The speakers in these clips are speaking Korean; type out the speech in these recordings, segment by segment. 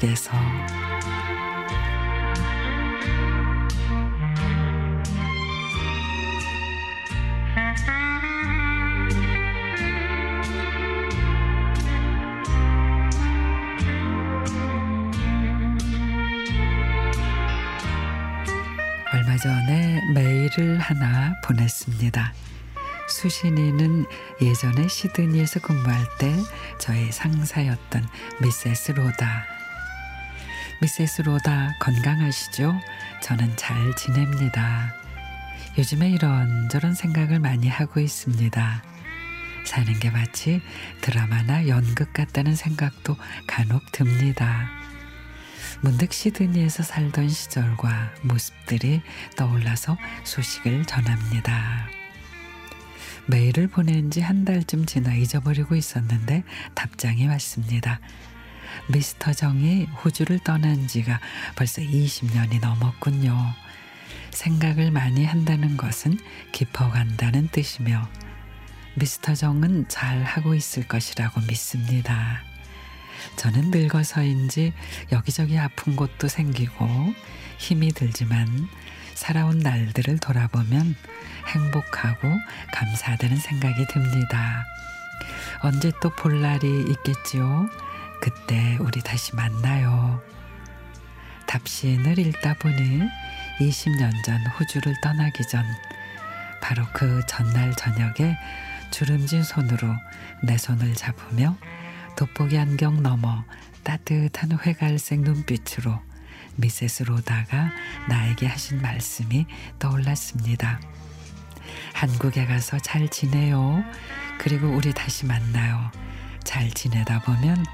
속에서 얼마 전에 메일을 하나 보냈습니다. 수신이는 예전에 시드니에서 근무할 때 저의 상사였던 미세스 로다. 미세스 로다 건강하시죠? 저는 잘 지냅니다. 요즘에 이런저런 생각을 많이 하고 있습니다. 사는 게 마치 드라마나 연극 같다는 생각도 간혹 듭니다. 문득 시드니에서 살던 시절과 모습들이 떠올라서 소식을 전합니다. 메일을 보낸 지 한 달쯤 지나 잊어버리고 있었는데 답장이 왔습니다. 미스터 정이 호주를 떠난 지가 벌써 20년이 넘었군요. 생각을 많이 한다는 것은 깊어간다는 뜻이며 미스터 정은 잘 하고 있을 것이라고 믿습니다. 저는 늙어서인지 여기저기 아픈 곳도 생기고 힘이 들지만 살아온 날들을 돌아보면 행복하고 감사하다는 생각이 듭니다. 언제 또 볼 날이 있겠지요? 그때 우리 다시 만나요. 답신을 읽다 보니 20년 전 호주를 떠나기 전 바로 그 전날 저녁에 주름진 손으로 내 손을 잡으며 돋보기 안경 너머 따뜻한 회갈색 눈빛으로 미세스 로다가 나에게 하신 말씀이 떠올랐습니다. 한국에 가서 잘 지내요. 그리고 우리 다시 만나요. 잘 지내다 보면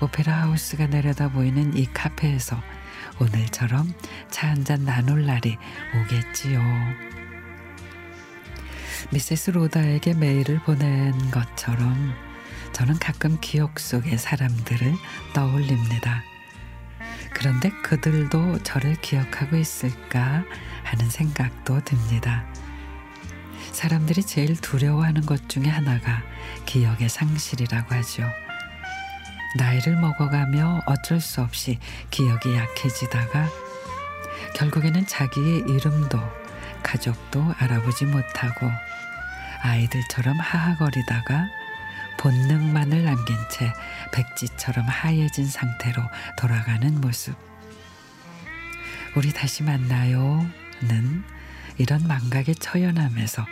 오페라 하우스가 내려다 보이는 이 카페에서 오늘처럼 차 한잔 나눌 날이 오겠지요. 미세스 로다에게 메일을 보낸 것처럼 저는 가끔 기억 속의 사람들을 떠올립니다. 그런데 그들도 저를 기억하고 있을까 하는 생각도 듭니다. 사람들이 제일 두려워하는 것 중에 하나가 기억의 상실이라고 하죠. 나이를 먹어가며 어쩔 수 없이 기억이 약해지다가 결국에는 자기의 이름도 가족도 알아보지 못하고 아이들처럼 하하거리다가 본능만을 남긴 채 백지처럼 하얘진 상태로 돌아가는 모습. 우리 다시 만나요. 는 이런 망각에 처연하면서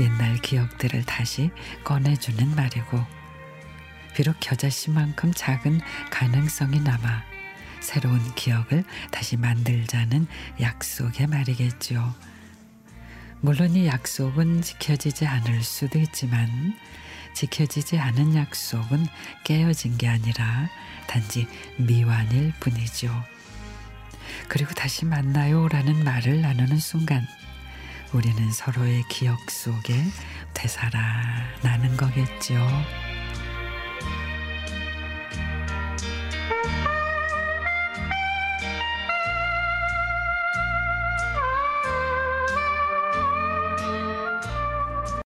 옛날 기억들을 다시 꺼내주는 말이고, 비록 겨자씨만큼 작은 가능성이 남아 새로운 기억을 다시 만들자는 약속의 말이겠죠. 물론 이 약속은 지켜지지 않을 수도 있지만 지켜지지 않은 약속은 깨어진 게 아니라 단지 미완일 뿐이죠. 그리고 다시 만나요 라는 말을 나누는 순간 우리는 서로의 기억 속에 되살아나는 거겠죠.